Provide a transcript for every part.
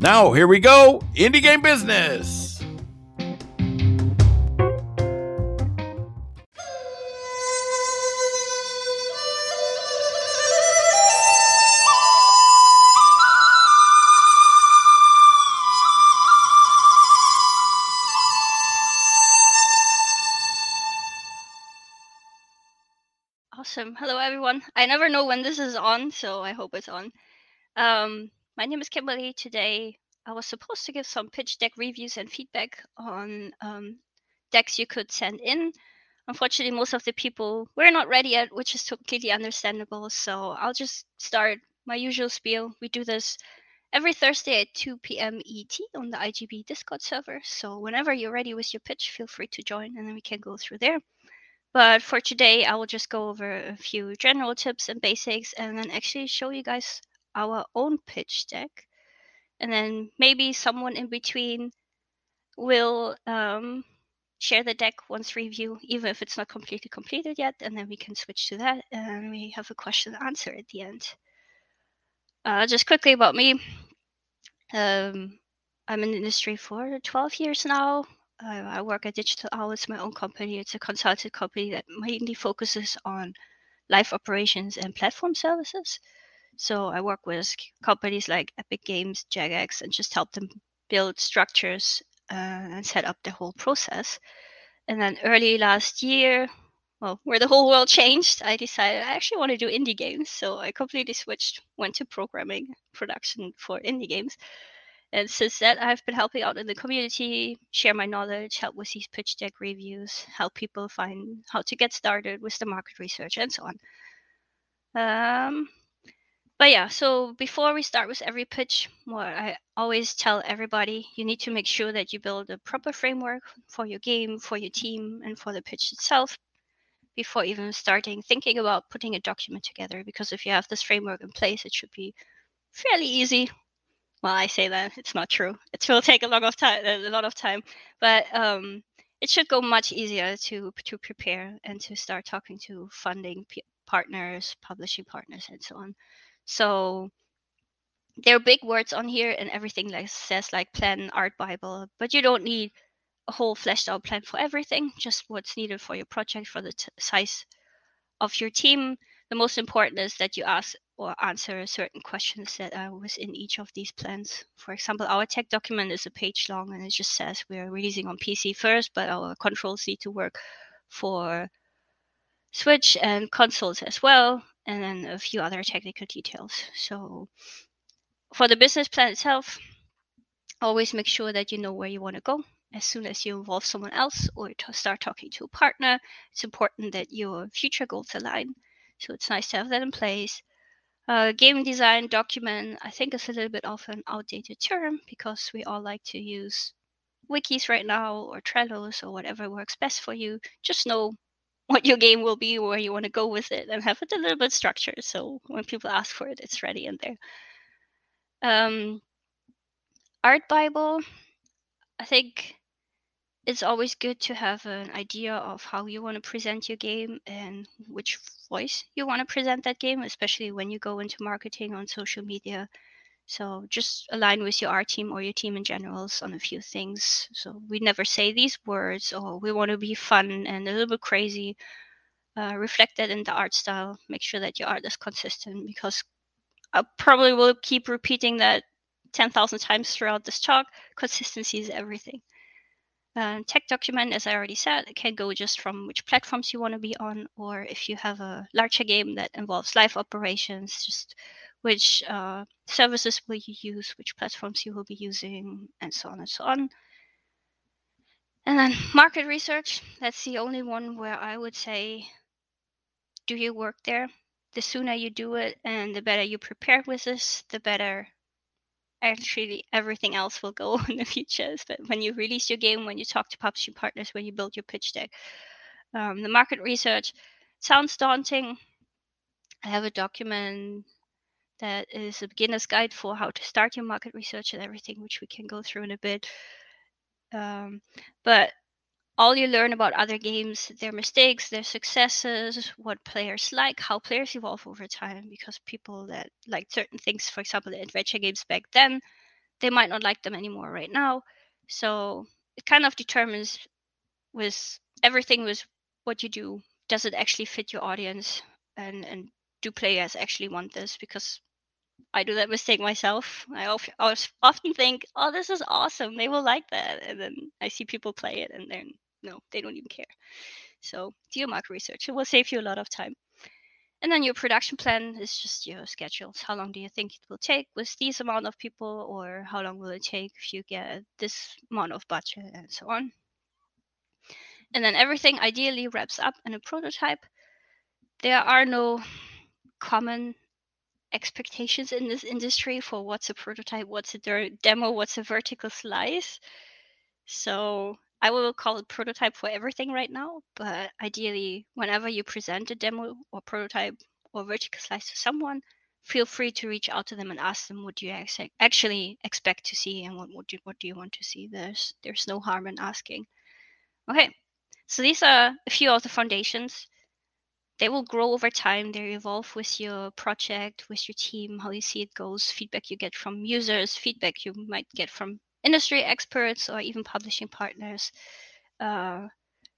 Now, here we go Indie Game Business. Awesome. Hello, everyone. I never know when this is on, so I hope it's on. Um, my name is Kimberly. Today, I was supposed to give some pitch deck reviews and feedback on um, decks you could send in. Unfortunately, most of the people were not ready yet, which is completely understandable. So I'll just start my usual spiel. We do this every Thursday at 2 p.m. ET on the IGB Discord server. So whenever you're ready with your pitch, feel free to join and then we can go through there. But for today, I will just go over a few general tips and basics and then actually show you guys our own pitch deck. And then maybe someone in between will um, share the deck once review, even if it's not completely completed yet. And then we can switch to that and we have a question and answer at the end. Uh, just quickly about me. Um, I'm in the industry for 12 years now. Uh, I work at Digital Owl. It's my own company. It's a consulting company that mainly focuses on live operations and platform services. So I work with companies like Epic Games, Jagex, and just help them build structures uh, and set up the whole process. And then early last year, well, where the whole world changed, I decided I actually want to do indie games. So I completely switched, went to programming production for indie games. And since that, I've been helping out in the community, share my knowledge, help with these pitch deck reviews, help people find how to get started with the market research, and so on. Um, but yeah, so before we start with every pitch, what I always tell everybody, you need to make sure that you build a proper framework for your game, for your team, and for the pitch itself before even starting thinking about putting a document together. Because if you have this framework in place, it should be fairly easy. Well, I say that it's not true. It will take a lot of time, a lot of time, but um, it should go much easier to to prepare and to start talking to funding partners, publishing partners, and so on. So there are big words on here and everything like says like plan art bible but you don't need a whole fleshed out plan for everything just what's needed for your project for the size of your team. The most important is that you ask or answer certain questions that are within each of these plans. For example our tech document is a page long and it just says we're releasing on pc first but our controls need to work for switch and consoles as well and then a few other technical details. So for the business plan itself, always make sure that you know where you want to go. As soon as you involve someone else or start talking to a partner, it's important that your future goals align. So it's nice to have that in place. Uh, game design document, I think, is a little bit of an outdated term because we all like to use wikis right now or Trello's or whatever works best for you. Just know what your game will be, where you want to go with it, and have it a little bit structured. So when people ask for it, it's ready in there. Um, Art Bible, I think it's always good to have an idea of how you want to present your game and which voice you want to present that game, especially when you go into marketing on social media so just align with your art team or your team in general on a few things. So we never say these words or we want to be fun and a little bit crazy. Uh, reflect that in the art style. Make sure that your art is consistent because I probably will keep repeating that 10,000 times throughout this talk. Consistency is everything. Uh, tech document, as I already said, it can go just from which platforms you want to be on, or if you have a larger game that involves live operations, just which uh, services will you use, which platforms you will be using, and so on and so on. And then market research, that's the only one where I would say, do you work there? The sooner you do it and the better you prepare with this, the better actually everything else will go in the future. But when you release your game, when you talk to publishing partners, when you build your pitch deck, um, the market research sounds daunting. I have a document that is a beginner's guide for how to start your market research and everything, which we can go through in a bit. Um, but all you learn about other games, their mistakes, their successes, what players like, how players evolve over time, because people that like certain things, for example, the adventure games back then, they might not like them anymore right now. So it kind of determines with everything with what you do, does it actually fit your audience and, and do players actually want this? Because I do that mistake myself. I often think, oh, this is awesome. They will like that. And then I see people play it and then, no, they don't even care. So do your market research. It will save you a lot of time. And then your production plan is just your schedules. How long do you think it will take with this amount of people, or how long will it take if you get this amount of budget, and so on. And then everything ideally wraps up in a prototype. There are no common expectations in this industry for what's a prototype, what's a der- demo, what's a vertical slice. So I will call it prototype for everything right now, but ideally, whenever you present a demo or prototype or vertical slice to someone, feel free to reach out to them and ask them what do you actually expect to see and what, what, do, what do you want to see. There's there's no harm in asking. Okay, so these are a few of the foundations they will grow over time they evolve with your project with your team how you see it goes feedback you get from users feedback you might get from industry experts or even publishing partners. Uh,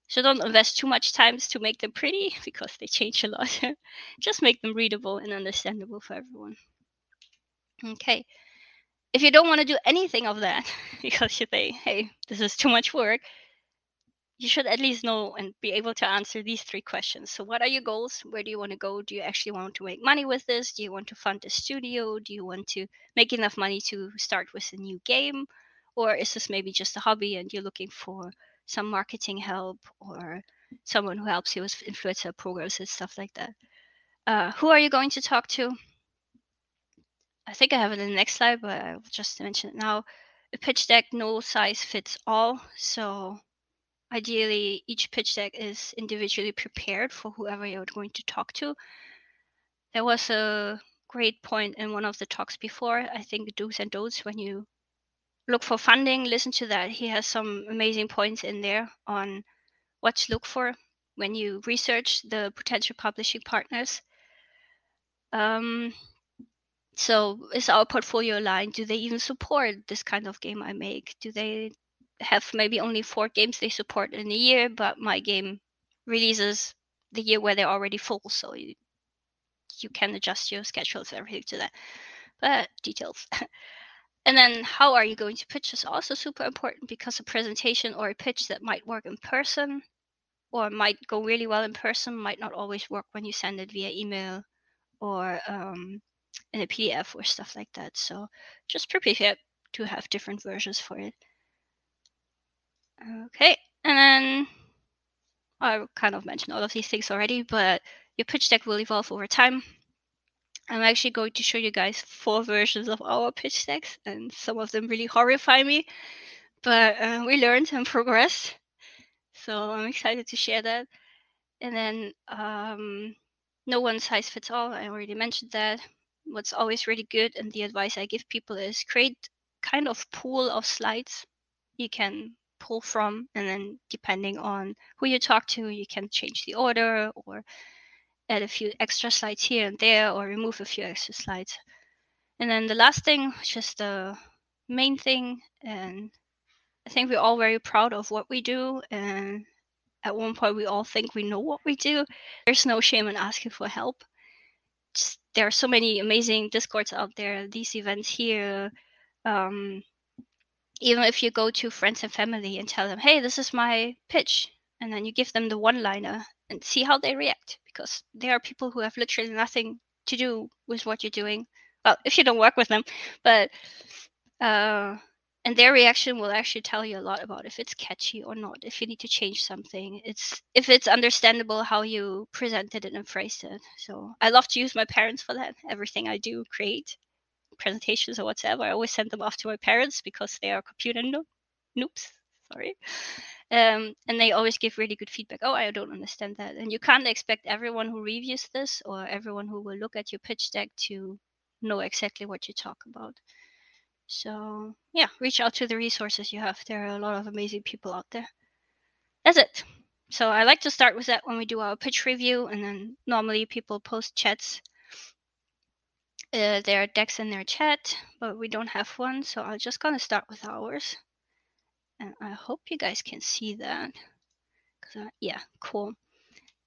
so don't invest too much time to make them pretty because they change a lot. Just make them readable and understandable for everyone. Okay. If you don't want to do anything of that because you think hey this is too much work you should at least know and be able to answer these three questions. So, what are your goals? Where do you want to go? Do you actually want to make money with this? Do you want to fund a studio? Do you want to make enough money to start with a new game? Or is this maybe just a hobby and you're looking for some marketing help or someone who helps you with influencer programs and stuff like that? Uh, who are you going to talk to? I think I have it in the next slide, but I'll just mention it now. A pitch deck, no size fits all. So Ideally, each pitch deck is individually prepared for whoever you're going to talk to. There was a great point in one of the talks before, I think do's and don'ts when you look for funding, listen to that. He has some amazing points in there on what to look for when you research the potential publishing partners. Um, so is our portfolio aligned? Do they even support this kind of game I make? Do they have maybe only four games they support in a year, but my game releases the year where they're already full, so you, you can adjust your schedules and everything to that. But details. and then how are you going to pitch is also super important because a presentation or a pitch that might work in person or might go really well in person might not always work when you send it via email or um, in a PDF or stuff like that. So just prepare to have different versions for it. Okay, and then I kind of mentioned all of these things already, but your pitch deck will evolve over time. I'm actually going to show you guys four versions of our pitch decks, and some of them really horrify me, but uh, we learned and progressed. So I'm excited to share that. And then um, no one size fits all. I already mentioned that. What's always really good, and the advice I give people is create kind of pool of slides. You can pull from and then depending on who you talk to you can change the order or add a few extra slides here and there or remove a few extra slides. And then the last thing just the main thing and i think we're all very proud of what we do and at one point we all think we know what we do. There's no shame in asking for help. Just, there are so many amazing discords out there these events here um, even if you go to friends and family and tell them, hey, this is my pitch, and then you give them the one liner and see how they react, because there are people who have literally nothing to do with what you're doing. Well, if you don't work with them, but uh, and their reaction will actually tell you a lot about if it's catchy or not, if you need to change something. It's if it's understandable how you presented it and phrased it. So I love to use my parents for that. Everything I do create presentations or whatever, I always send them off to my parents because they are computer no- noobs. Sorry. Um, and they always give really good feedback. Oh, I don't understand that. And you can't expect everyone who reviews this or everyone who will look at your pitch deck to know exactly what you talk about. So, yeah, reach out to the resources you have. There are a lot of amazing people out there. That's it. So, I like to start with that when we do our pitch review, and then normally people post chats. Uh, their decks in their chat, but we don't have one, so I'm just gonna start with ours. And I hope you guys can see that. Cause I, yeah, cool.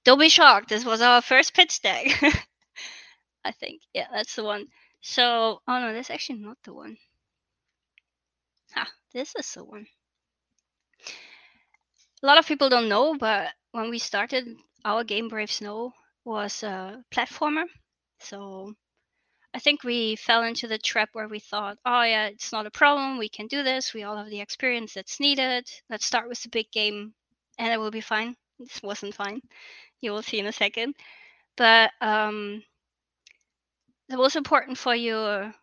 Don't be shocked. This was our first pitch deck. I think. Yeah, that's the one. So, oh no, that's actually not the one. Ah, this is the one. A lot of people don't know, but when we started, our game Brave Snow was a platformer. So I think we fell into the trap where we thought, oh, yeah, it's not a problem. We can do this. We all have the experience that's needed. Let's start with the big game and it will be fine. This wasn't fine. You will see in a second. But um, the most important for your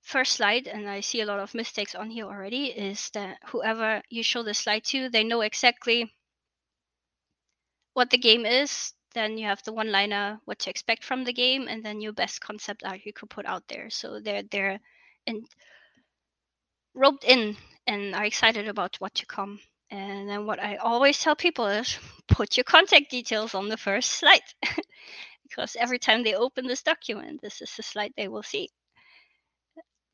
first slide, and I see a lot of mistakes on here already, is that whoever you show the slide to, they know exactly what the game is. Then you have the one-liner, what to expect from the game, and then your best concept art you could put out there. So they're they're roped in and are excited about what to come. And then what I always tell people is put your contact details on the first slide. because every time they open this document, this is the slide they will see.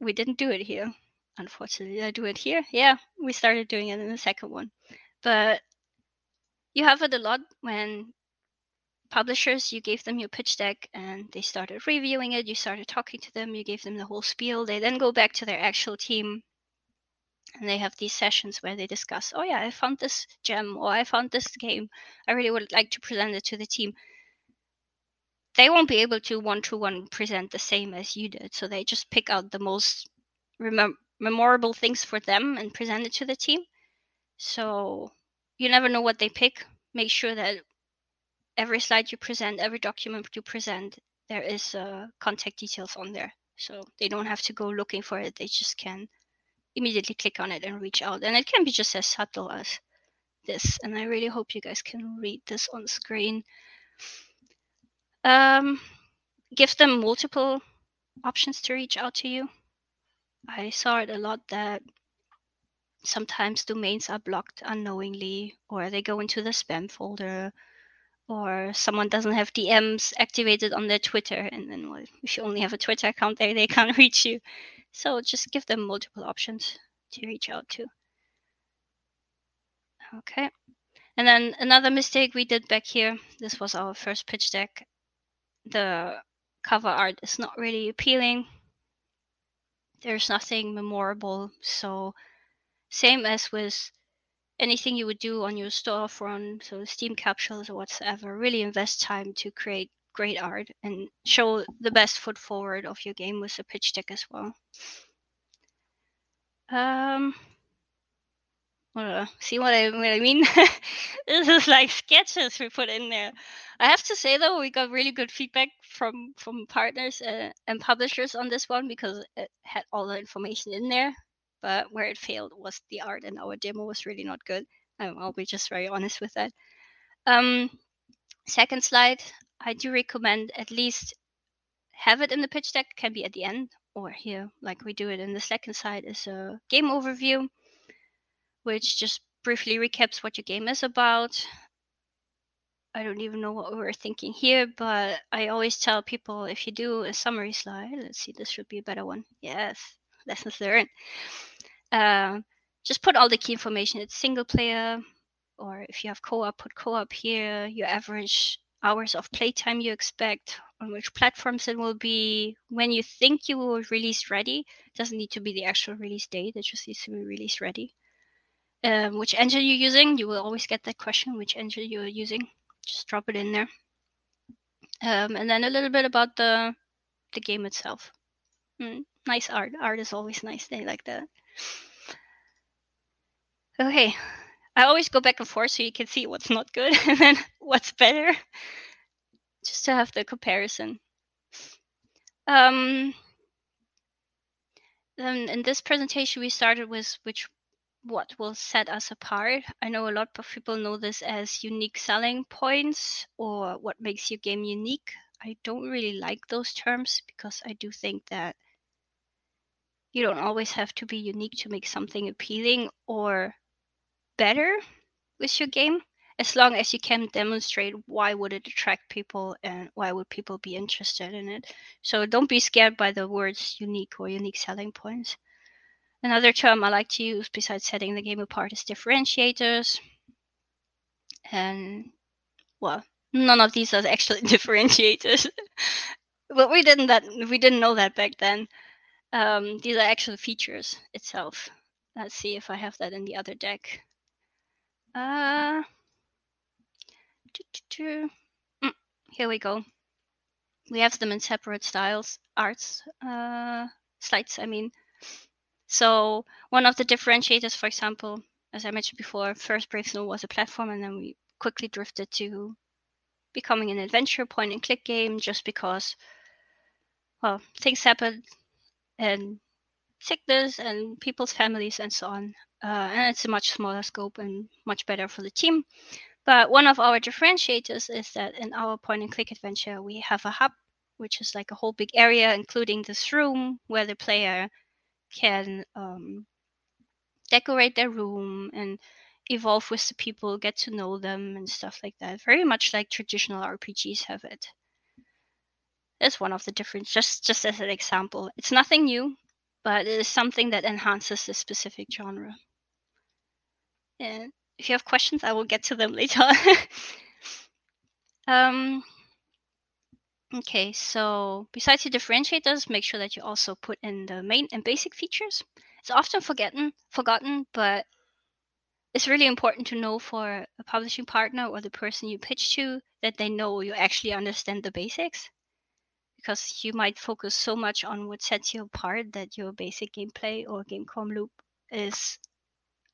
We didn't do it here. Unfortunately, I do it here. Yeah, we started doing it in the second one. But you have it a lot when publishers, you gave them your pitch deck and they started reviewing it. You started talking to them, you gave them the whole spiel. They then go back to their actual team and they have these sessions where they discuss, oh, yeah, I found this gem or I found this game. I really would like to present it to the team they won't be able to one to one present the same as you did. So they just pick out the most remem- memorable things for them and present it to the team. So you never know what they pick. Make sure that every slide you present, every document you present, there is uh, contact details on there. So they don't have to go looking for it. They just can immediately click on it and reach out. And it can be just as subtle as this. And I really hope you guys can read this on screen. Um, give them multiple options to reach out to you. I saw it a lot that sometimes domains are blocked unknowingly, or they go into the spam folder, or someone doesn't have DMs activated on their Twitter, and then well, if you only have a Twitter account there, they can't reach you. So just give them multiple options to reach out to. Okay. And then another mistake we did back here, this was our first pitch deck the cover art is not really appealing. There's nothing memorable. So, same as with anything you would do on your storefront, so Steam capsules or whatsoever, really invest time to create great art and show the best foot forward of your game with a pitch deck as well. Um, uh, see what I, what I mean? this is like sketches we put in there. I have to say though, we got really good feedback from from partners uh, and publishers on this one because it had all the information in there. But where it failed was the art, and our demo was really not good. I'll be just very honest with that. Um, second slide, I do recommend at least have it in the pitch deck. Can be at the end or here, like we do it in the second slide, is a game overview which just briefly recaps what your game is about. I don't even know what we were thinking here, but I always tell people if you do a summary slide, let's see, this should be a better one. Yes, lessons learned. Um, just put all the key information. It's single player, or if you have co-op, put co-op here. Your average hours of playtime you expect, on which platforms it will be, when you think you will release ready. It doesn't need to be the actual release date. It just needs to be release ready um, which engine you're using. You will always get that question, which engine you're using. Just drop it in there. Um, and then a little bit about the the game itself. Mm, nice art. Art is always nice. They like that. Okay, I always go back and forth so you can see what's not good and then what's better, just to have the comparison. Um, then in this presentation we started with which what will set us apart. I know a lot of people know this as unique selling points or what makes your game unique. I don't really like those terms because I do think that you don't always have to be unique to make something appealing or better with your game as long as you can demonstrate why would it attract people and why would people be interested in it so don't be scared by the words unique or unique selling points Another term I like to use besides setting the game apart is differentiators. And well, none of these are actually differentiators. but we didn't that we didn't know that back then. Um, these are actual features itself. Let's see if I have that in the other deck. Uh, mm, here we go. We have them in separate styles, arts, uh, slides. I mean, so one of the differentiators, for example, as I mentioned before, first Brave Snow was a platform, and then we quickly drifted to becoming an adventure point and click game just because, well, things happen and sickness and people's families and so on. Uh, and it's a much smaller scope and much better for the team. But one of our differentiators is that in our point and click adventure, we have a hub, which is like a whole big area, including this room where the player can um, decorate their room and evolve with the people, get to know them, and stuff like that. Very much like traditional RPGs have it. That's one of the different, just just as an example. It's nothing new, but it is something that enhances the specific genre. And if you have questions, I will get to them later. um, Okay, so besides your differentiators, make sure that you also put in the main and basic features. It's often forgotten, forgotten, but it's really important to know for a publishing partner or the person you pitch to that they know you actually understand the basics. Because you might focus so much on what sets you apart that your basic gameplay or game loop is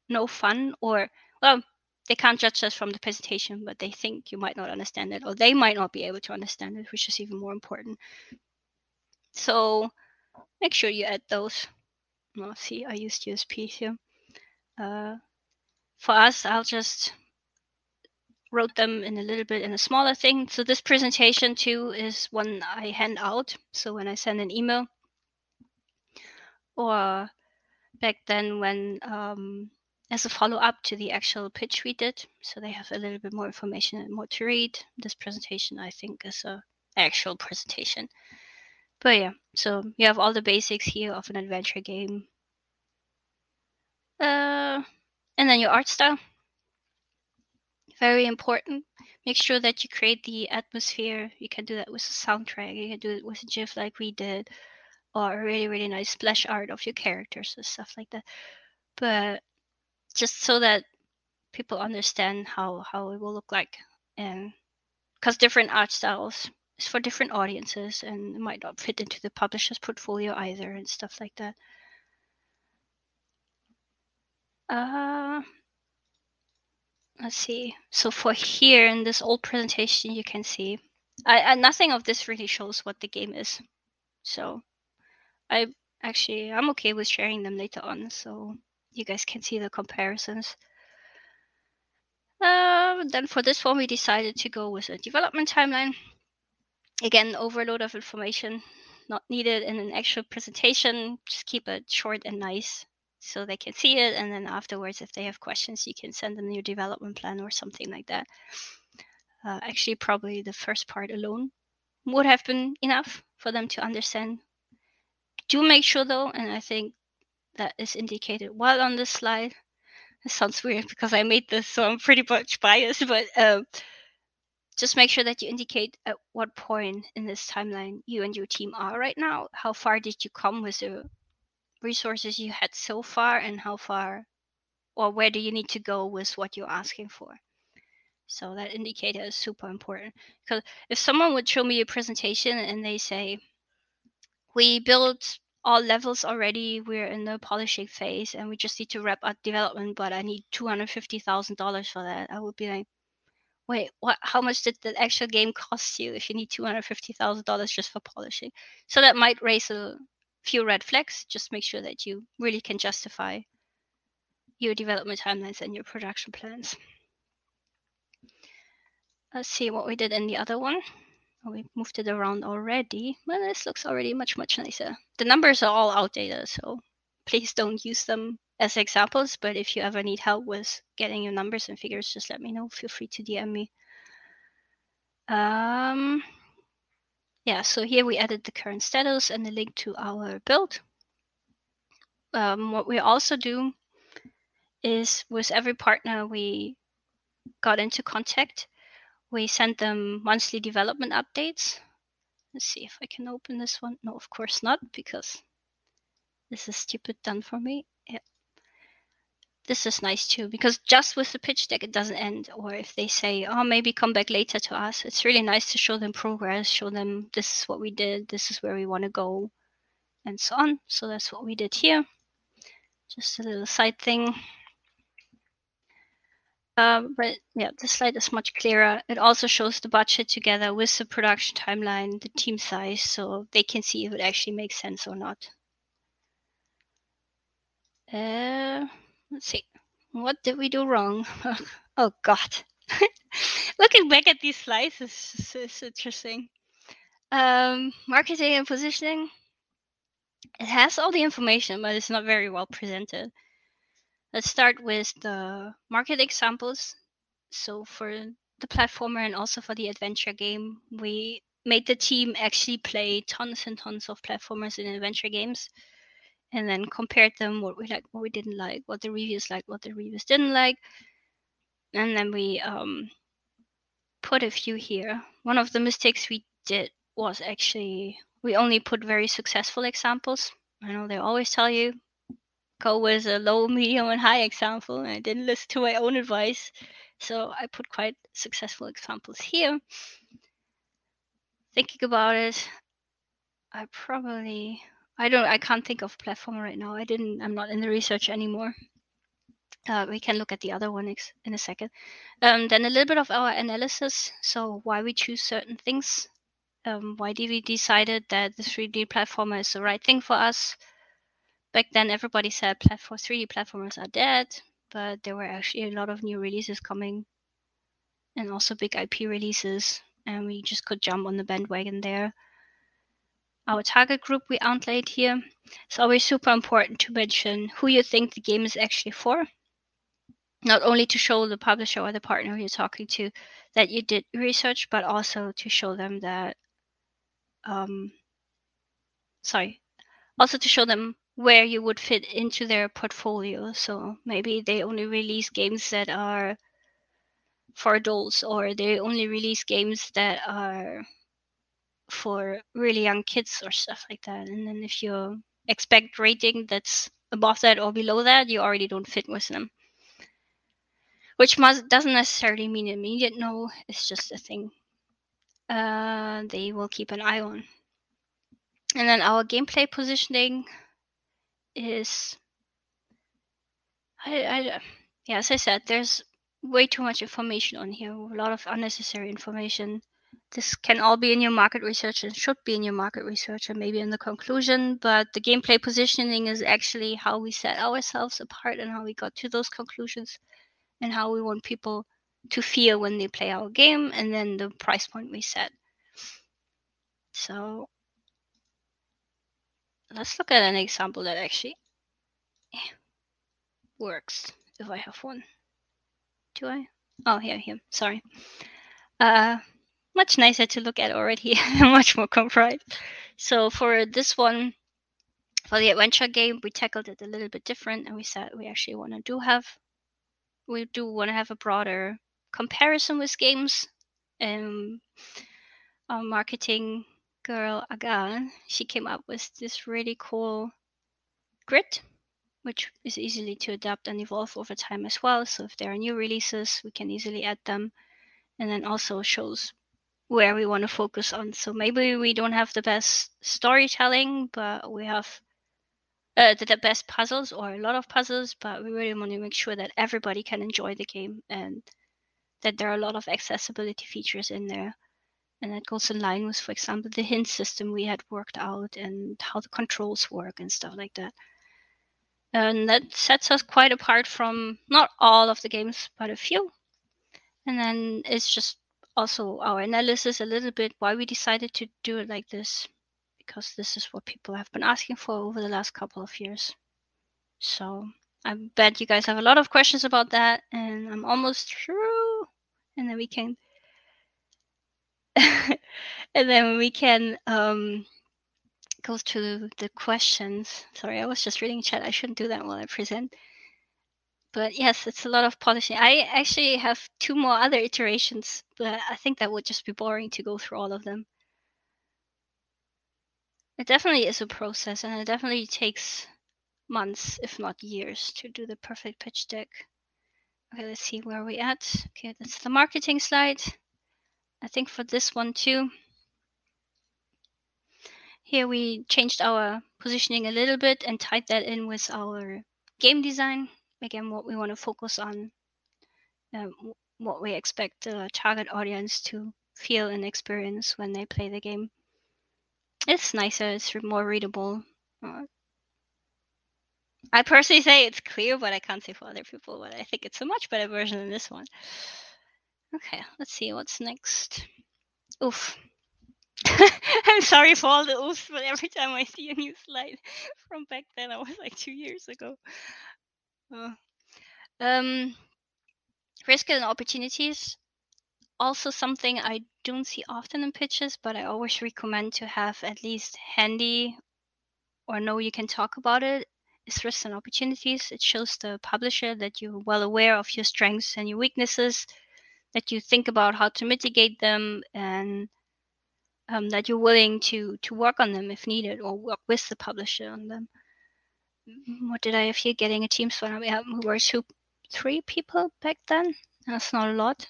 no fun or well they can't judge us from the presentation, but they think you might not understand it, or they might not be able to understand it, which is even more important. So make sure you add those. Well, see, I used USP here. Uh, for us, I'll just wrote them in a little bit in a smaller thing. So this presentation too is one I hand out. So when I send an email, or back then when um, as a follow up to the actual pitch we did. So they have a little bit more information and more to read. This presentation, I think, is a actual presentation. But yeah, so you have all the basics here of an adventure game. Uh, and then your art style. Very important. Make sure that you create the atmosphere. You can do that with a soundtrack. You can do it with a GIF like we did, or a really, really nice splash art of your characters and stuff like that. But just so that people understand how how it will look like and because different art styles is for different audiences and it might not fit into the publisher's portfolio either and stuff like that uh let's see so for here in this old presentation you can see I, I nothing of this really shows what the game is so i actually i'm okay with sharing them later on so you guys can see the comparisons. Uh, then for this one, we decided to go with a development timeline. Again, overload of information not needed in an actual presentation. Just keep it short and nice so they can see it. And then afterwards, if they have questions, you can send them your development plan or something like that. Uh, actually, probably the first part alone would have been enough for them to understand. Do make sure though, and I think that is indicated well on this slide. It sounds weird because I made this, so I'm pretty much biased, but um, just make sure that you indicate at what point in this timeline you and your team are right now. How far did you come with the resources you had so far, and how far or where do you need to go with what you're asking for? So that indicator is super important because if someone would show me a presentation and they say, we built all levels already. We're in the polishing phase and we just need to wrap up development, but I need $250,000 for that. I would be like, wait, what? How much did the actual game cost you if you need $250,000 just for polishing? So that might raise a few red flags. Just make sure that you really can justify your development timelines and your production plans. Let's see what we did in the other one. Oh, we moved it around already. Well, this looks already much, much nicer. The numbers are all outdated, so please don't use them as examples. But if you ever need help with getting your numbers and figures, just let me know. Feel free to DM me. Um, yeah, so here we added the current status and the link to our build. Um, what we also do is with every partner we got into contact, we send them monthly development updates. Let's see if I can open this one. No, of course not, because this is stupid done for me. This is nice too, because just with the pitch deck, it doesn't end. Or if they say, oh, maybe come back later to us, it's really nice to show them progress, show them this is what we did, this is where we want to go, and so on. So that's what we did here. Just a little side thing. Um, but yeah, the slide is much clearer. It also shows the budget together with the production timeline, the team size, so they can see if it actually makes sense or not. Uh, let's see. What did we do wrong? oh God. Looking back at these slides is, is interesting. Um, marketing and positioning. It has all the information, but it's not very well presented. Let's start with the market examples. So for the platformer and also for the adventure game, we made the team actually play tons and tons of platformers and adventure games and then compared them what we like what we didn't like what the reviews like what the reviews didn't like and then we um, put a few here one of the mistakes we did was actually we only put very successful examples i know they always tell you go with a low, medium, and high example. And I didn't listen to my own advice. So I put quite successful examples here. Thinking about it, I probably I don't I can't think of platform right now. I didn't I'm not in the research anymore. Uh, we can look at the other one in a second. Um, then a little bit of our analysis. So why we choose certain things. Um, why did we decided that the 3D platformer is the right thing for us? back then everybody said platform 3D platformers are dead, but there were actually a lot of new releases coming and also big IP releases, and we just could jump on the bandwagon there. Our target group we outlined here. It's always super important to mention who you think the game is actually for. Not only to show the publisher or the partner you're talking to that you did research, but also to show them that, um, sorry, also to show them where you would fit into their portfolio. So maybe they only release games that are for adults, or they only release games that are for really young kids or stuff like that. And then if you expect rating that's above that or below that, you already don't fit with them. Which must, doesn't necessarily mean immediate no, it's just a thing uh, they will keep an eye on. And then our gameplay positioning is I, I yeah, as I said, there's way too much information on here, a lot of unnecessary information. This can all be in your market research and should be in your market research and maybe in the conclusion, but the gameplay positioning is actually how we set ourselves apart and how we got to those conclusions and how we want people to feel when they play our game and then the price point we set. So let's look at an example that actually works if I have one. Do I? Oh, here, here. Sorry. Uh, much nicer to look at already. much more comfort. So for this one, for the adventure game, we tackled it a little bit different, and we said we actually want to do have, we do want to have a broader comparison with games. Um, our marketing girl Agan, she came up with this really cool grid, which is easily to adapt and evolve over time as well. So if there are new releases, we can easily add them. And then also shows where we want to focus on. So maybe we don't have the best storytelling, but we have uh, the, the best puzzles or a lot of puzzles, but we really want to make sure that everybody can enjoy the game and that there are a lot of accessibility features in there and that goes in line with, for example, the hint system we had worked out and how the controls work and stuff like that. And that sets us quite apart from not all of the games, but a few. And then it's just also our analysis a little bit why we decided to do it like this, because this is what people have been asking for over the last couple of years. So I bet you guys have a lot of questions about that, and I'm almost through. And then we can, and then we can um, go to the questions. Sorry, I was just reading chat. I shouldn't do that while I present. But yes, it's a lot of polishing. I actually have two more other iterations, but I think that would just be boring to go through all of them. It definitely is a process, and it definitely takes months, if not years, to do the perfect pitch deck. Okay, let's see where we at. Okay, that's the marketing slide. I think for this one too. Here we changed our positioning a little bit and tied that in with our game design. Again, what we want to focus on, um, what we expect the target audience to feel and experience when they play the game. It's nicer, it's more readable. Uh, I personally say it's clear, but I can't say for other people. But I think it's a much better version than this one. Okay, let's see what's next. Oof. I'm sorry for all the oofs, but every time I see a new slide from back then, I was like two years ago. Oh. Um, risk and opportunities. Also, something I don't see often in pitches, but I always recommend to have at least handy or know you can talk about it is risks and opportunities. It shows the publisher that you're well aware of your strengths and your weaknesses, that you think about how to mitigate them, and um, that you're willing to to work on them if needed, or work with the publisher on them. What did I have here? Getting a team spot. We have we were two, three people back then. That's not a lot.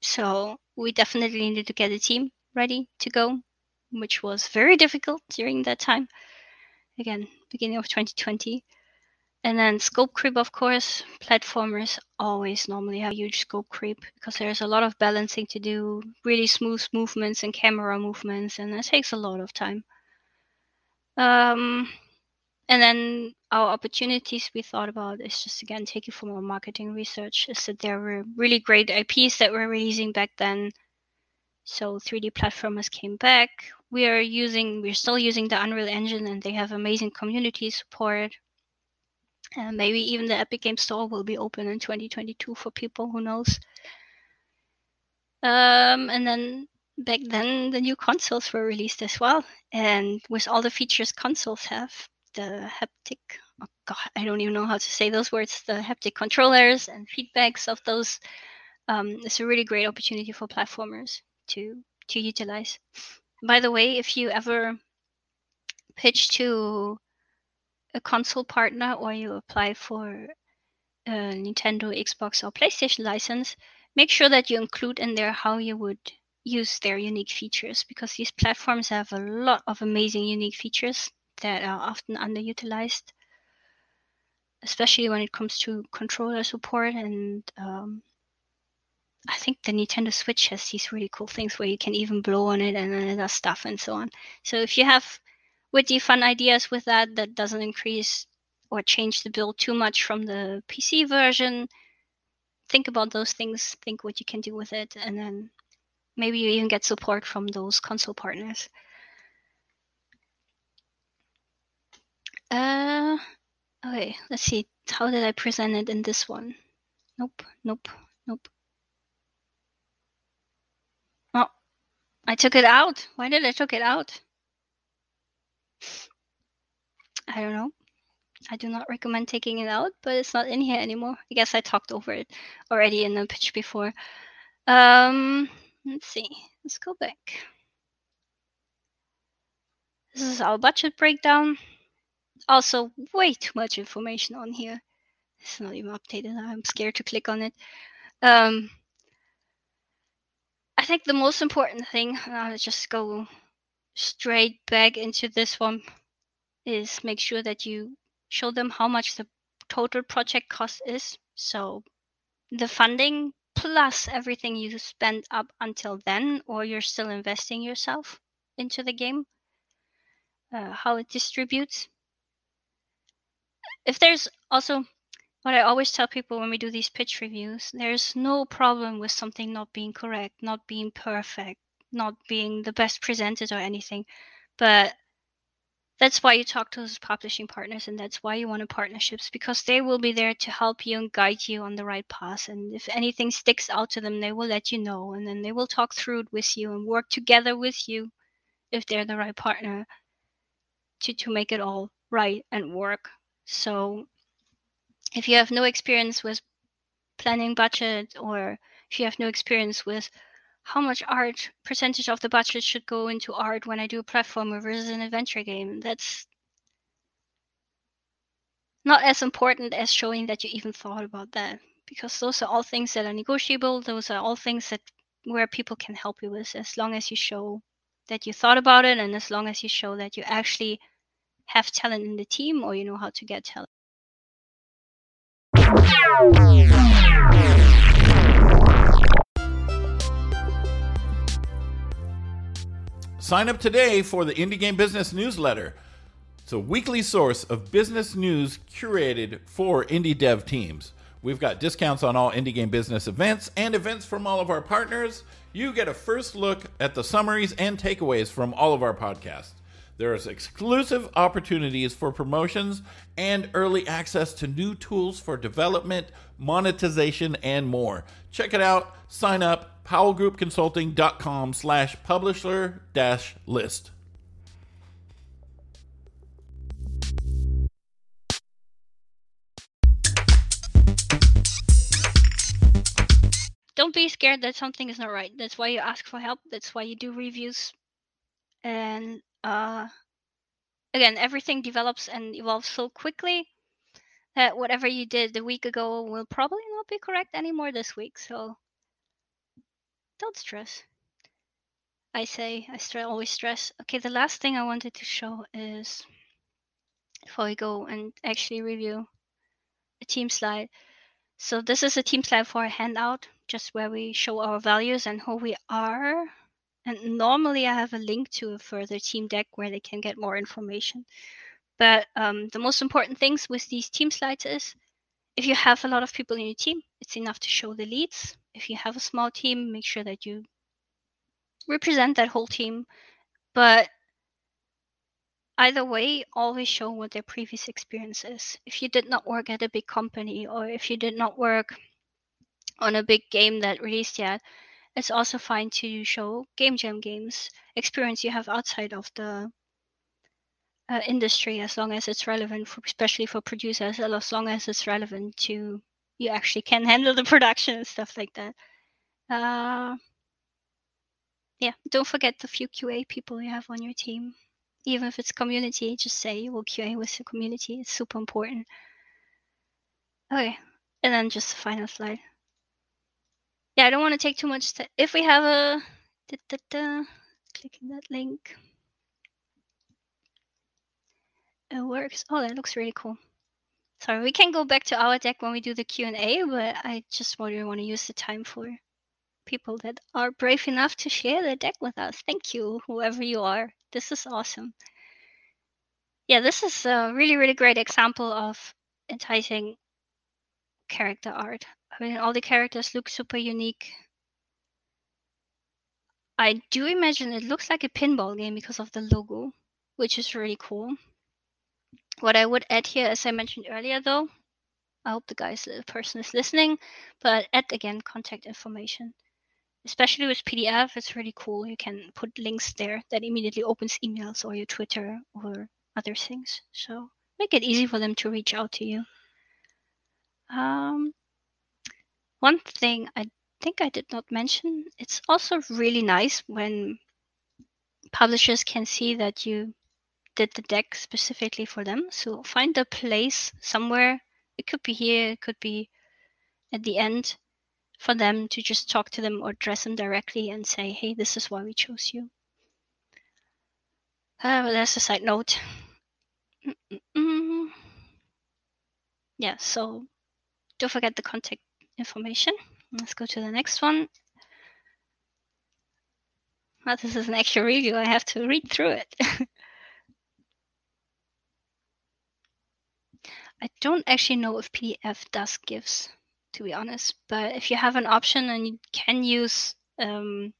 So we definitely needed to get a team ready to go, which was very difficult during that time again, beginning of 2020. And then scope creep, of course, platformers always normally have huge scope creep because there's a lot of balancing to do, really smooth movements and camera movements, and that takes a lot of time. Um, and then our opportunities we thought about is just again taking from our marketing research is that there were really great IPs that were releasing back then. So 3D platformers came back. We are using we're still using the unreal engine and they have amazing community support. And maybe even the epic game store will be open in 2022 for people who knows? Um, and then back then the new consoles were released as well. And with all the features consoles have the haptic oh god i don't even know how to say those words the haptic controllers and feedbacks of those um, it's a really great opportunity for platformers to to utilize. By the way, if you ever pitch to a console partner or you apply for a Nintendo, Xbox, or PlayStation license, make sure that you include in there how you would use their unique features because these platforms have a lot of amazing unique features that are often underutilized, especially when it comes to controller support and um, I think the Nintendo Switch has these really cool things where you can even blow on it and then it does stuff and so on. So if you have witty, fun ideas with that, that doesn't increase or change the build too much from the PC version, think about those things, think what you can do with it, and then maybe you even get support from those console partners. Uh, okay, let's see. How did I present it in this one? Nope, nope, nope. Oh, I took it out. Why did I took it out? I don't know. I do not recommend taking it out, but it's not in here anymore. I guess I talked over it already in the pitch before. Um, let's see. Let's go back. This is our budget breakdown. Also, way too much information on here. It's not even updated. I'm scared to click on it. Um, I think the most important thing, I'll just go straight back into this one, is make sure that you show them how much the total project cost is. So the funding plus everything you spent up until then, or you're still investing yourself into the game, uh, how it distributes. If there's also what I always tell people when we do these pitch reviews, there's no problem with something not being correct, not being perfect, not being the best presented or anything. But that's why you talk to those publishing partners and that's why you want partnerships because they will be there to help you and guide you on the right path and if anything sticks out to them they will let you know and then they will talk through it with you and work together with you if they're the right partner to to make it all right and work so if you have no experience with planning budget or if you have no experience with how much art percentage of the budget should go into art when I do a platformer versus an adventure game. That's not as important as showing that you even thought about that because those are all things that are negotiable. Those are all things that where people can help you with as long as you show that you thought about it and as long as you show that you actually have talent in the team or you know how to get talent. Sign up today for the Indie Game Business newsletter. It's a weekly source of business news curated for indie dev teams. We've got discounts on all indie game business events and events from all of our partners. You get a first look at the summaries and takeaways from all of our podcasts. There's exclusive opportunities for promotions and early access to new tools for development, monetization, and more. Check it out. Sign up powellgroupconsulting.com slash publisher dash list. Don't be scared that something is not right. That's why you ask for help. That's why you do reviews. And uh, again, everything develops and evolves so quickly that whatever you did a week ago will probably not be correct anymore this week. So don't stress. I say, I st- always stress. Okay, the last thing I wanted to show is before we go and actually review a team slide. So this is a team slide for a handout, just where we show our values and who we are. And normally I have a link to a further team deck where they can get more information. But um, the most important things with these team slides is if you have a lot of people in your team, it's enough to show the leads. If you have a small team, make sure that you represent that whole team. But either way, always show what their previous experience is. If you did not work at a big company or if you did not work on a big game that released yet, it's also fine to show game jam games experience you have outside of the uh, industry as long as it's relevant, for, especially for producers, as long as it's relevant to you actually can handle the production and stuff like that. Uh, yeah, don't forget the few QA people you have on your team. Even if it's community, just say you will QA with the community. It's super important. Okay, and then just the final slide. Yeah, I don't want to take too much. T- if we have a, da, da, da, clicking that link. It works. Oh, that looks really cool. Sorry, we can go back to our deck when we do the Q&A, but I just really want to use the time for people that are brave enough to share their deck with us. Thank you, whoever you are. This is awesome. Yeah, this is a really, really great example of enticing character art. I mean, all the characters look super unique. I do imagine it looks like a pinball game because of the logo, which is really cool. What I would add here, as I mentioned earlier, though, I hope the guys, the person is listening, but add again contact information. Especially with PDF, it's really cool. You can put links there that immediately opens emails or your Twitter or other things. So make it easy for them to reach out to you. Um, one thing I think I did not mention, it's also really nice when publishers can see that you did the deck specifically for them. So find a place somewhere. It could be here, it could be at the end for them to just talk to them or address them directly and say, hey, this is why we chose you. Uh, there's a side note. Mm-mm-mm. Yeah, so don't forget the contact information. Let's go to the next one. Well, this is an actual review. I have to read through it. I don't actually know if PDF does GIFs, to be honest. But if you have an option and you can use um,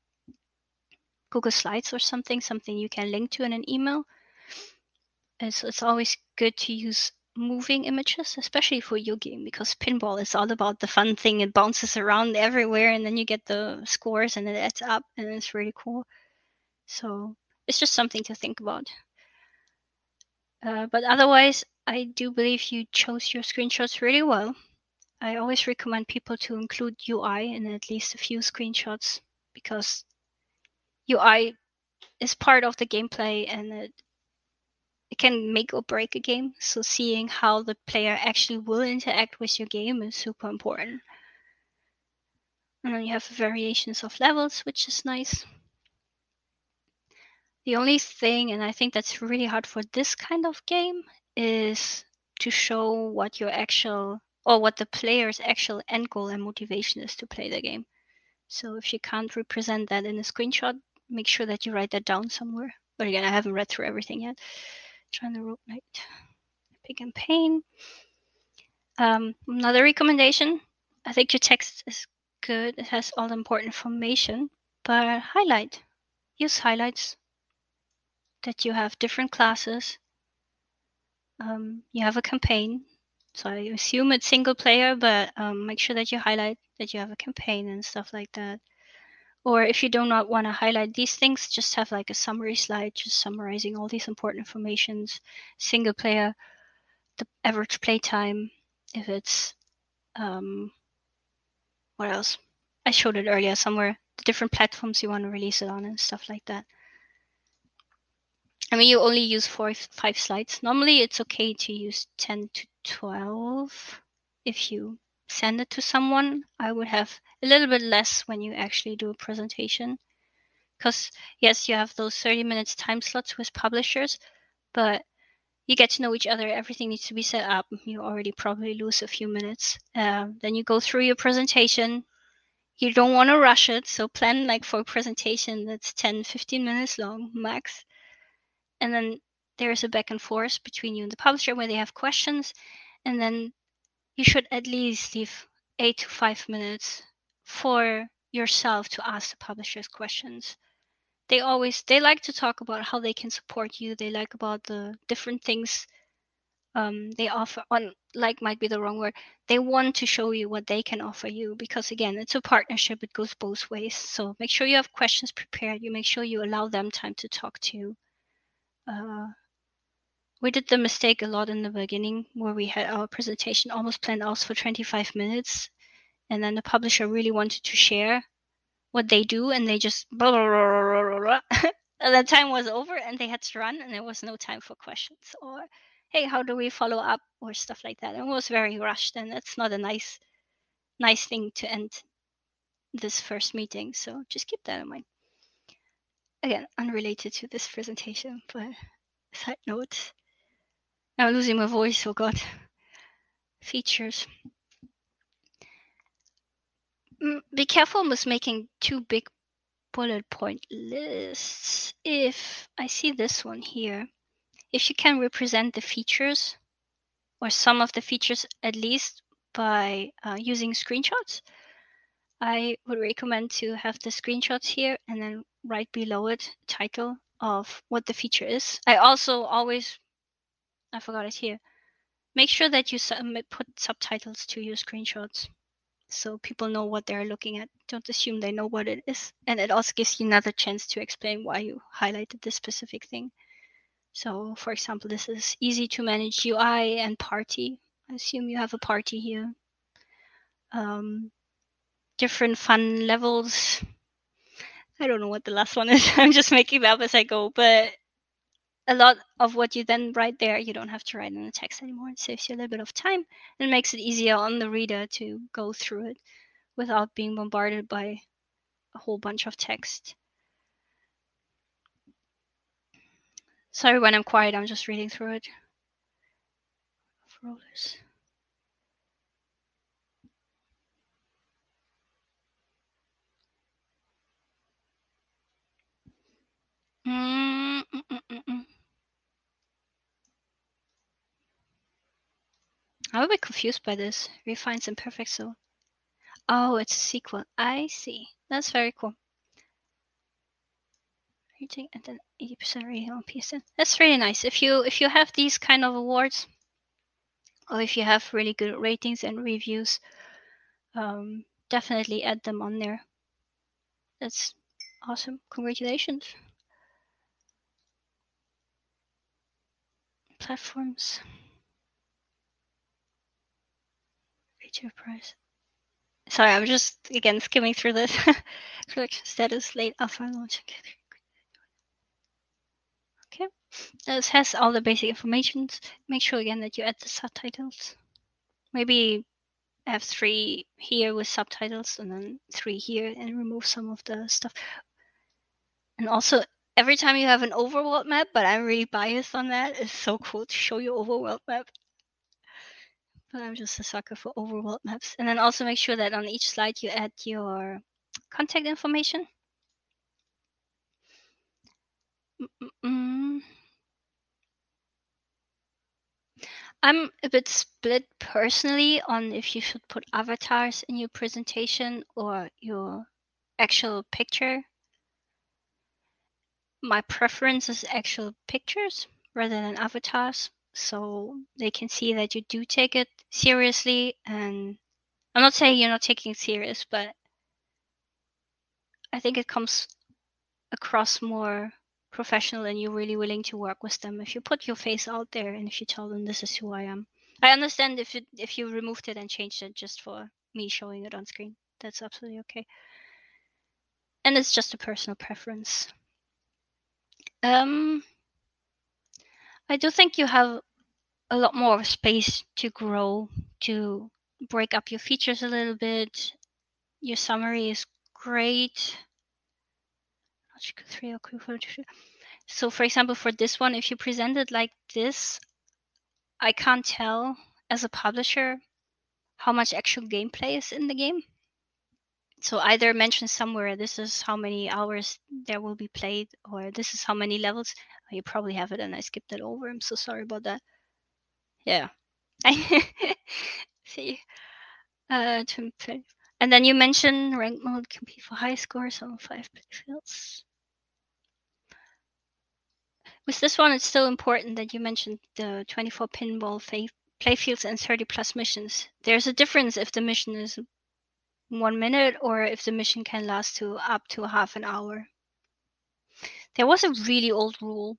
Google Slides or something, something you can link to in an email, it's, it's always good to use moving images, especially for your game, because pinball is all about the fun thing. It bounces around everywhere, and then you get the scores, and it adds up, and it's really cool. So it's just something to think about. Uh, but otherwise, I do believe you chose your screenshots really well. I always recommend people to include UI in at least a few screenshots because UI is part of the gameplay and it it can make or break a game. So seeing how the player actually will interact with your game is super important. And then you have variations of levels, which is nice. The only thing, and I think that's really hard for this kind of game, is to show what your actual or what the player's actual end goal and motivation is to play the game. So if you can't represent that in a screenshot, make sure that you write that down somewhere. But again, I haven't read through everything yet trying rope night. Big and pain. Um, another recommendation. I think your text is good. It has all the important information, but highlight. Use highlights. That you have different classes. Um, you have a campaign. So I assume it's single player, but um, make sure that you highlight that you have a campaign and stuff like that. Or if you do not want to highlight these things, just have like a summary slide, just summarizing all these important informations. Single player, the average playtime, if it's um, what else? I showed it earlier somewhere. The different platforms you want to release it on and stuff like that. I mean, you only use four, five slides. Normally, it's okay to use 10 to 12 if you send it to someone, I would have a little bit less when you actually do a presentation. Because, yes, you have those 30 minutes time slots with publishers, but you get to know each other. Everything needs to be set up. You already probably lose a few minutes. Uh, then you go through your presentation. You don't want to rush it. So plan like for a presentation that's 10, 15 minutes long max. And then there's a back and forth between you and the publisher where they have questions. And then you should at least leave eight to five minutes for yourself to ask the publishers questions. They always they like to talk about how they can support you. They like about the different things um, they offer on like might be the wrong word they want to show you what they can offer you because again it's a partnership. It goes both ways. So make sure you have questions prepared. You make sure you allow them time to talk to you. Uh, we did the mistake a lot in the beginning where we had our presentation almost planned out for 25 minutes and then the publisher really wanted to share what they do and they just blah, blah, blah, the time was over and they had to run and there was no time for questions or hey how do we follow up? or stuff like that. And it was very rushed and that's not a nice nice thing to end this first meeting so just keep that in mind. Again unrelated to this presentation but side note I'm losing my voice, oh god. Features. Mm, be careful with making too big bullet point lists. If I see this one here, if you can represent the features or some of the features at least by uh, using screenshots, I would recommend to have the screenshots here and then right below it title of what the feature is. I also always I forgot it here. Make sure that you submit, put subtitles to your screenshots so people know what they're looking at. Don't assume they know what it is. And it also gives you another chance to explain why you highlighted this specific thing. So, for example, this is easy to manage UI and party. I assume you have a party here. Um, different fun levels. I don't know what the last one is. I'm just making up as I go, but a lot of what you then write there, you don't have to write in the text anymore. It saves you a little bit of time and makes it easier on the reader to go through it without being bombarded by a whole bunch of text. Sorry when I'm quiet, I'm just reading through it. Rollers. Mm -mm -mm, mm, mm. I'm a bit confused by this. Refines imperfect so. Oh, it's a sequel. I see. That's very cool. Rating and then 80% rating on PSN. That's really nice. If you if you have these kind of awards, or if you have really good ratings and reviews, um, definitely add them on there. That's awesome. Congratulations. Platforms. Rate price. Sorry, I'm just again skimming through this. Production status late alpha launch. Okay, this has all the basic information. Make sure again that you add the subtitles. Maybe have three here with subtitles and then three here and remove some of the stuff. And also, every time you have an overworld map, but I'm really biased on that, it's so cool to show your overworld map. But I'm just a sucker for overworld maps. And then also make sure that on each slide you add your contact information. Mm-mm. I'm a bit split personally on if you should put avatars in your presentation or your actual picture. My preference is actual pictures rather than avatars, so they can see that you do take it seriously. And I'm not saying you're not taking it serious, but I think it comes across more professional and you're really willing to work with them. If you put your face out there and if you tell them this is who i am i understand if you if you removed it and changed it just for me showing it on screen. That's absolutely okay. And it's just a personal preference. Um i do think you have a lot more space to grow to break up your features a little bit your summary is great so for example, for this one, if you present it like this, I can't tell as a publisher how much actual gameplay is in the game. So either mention somewhere this is how many hours there will be played, or this is how many levels. You probably have it, and I skipped that over. I'm so sorry about that. Yeah. See. Uh, to play. And then you mentioned rank mode compete for high scores on five fields. With this one, it's still important that you mentioned the 24 pinball playfields and 30 plus missions. There's a difference if the mission is one minute or if the mission can last to up to half an hour. There was a really old rule.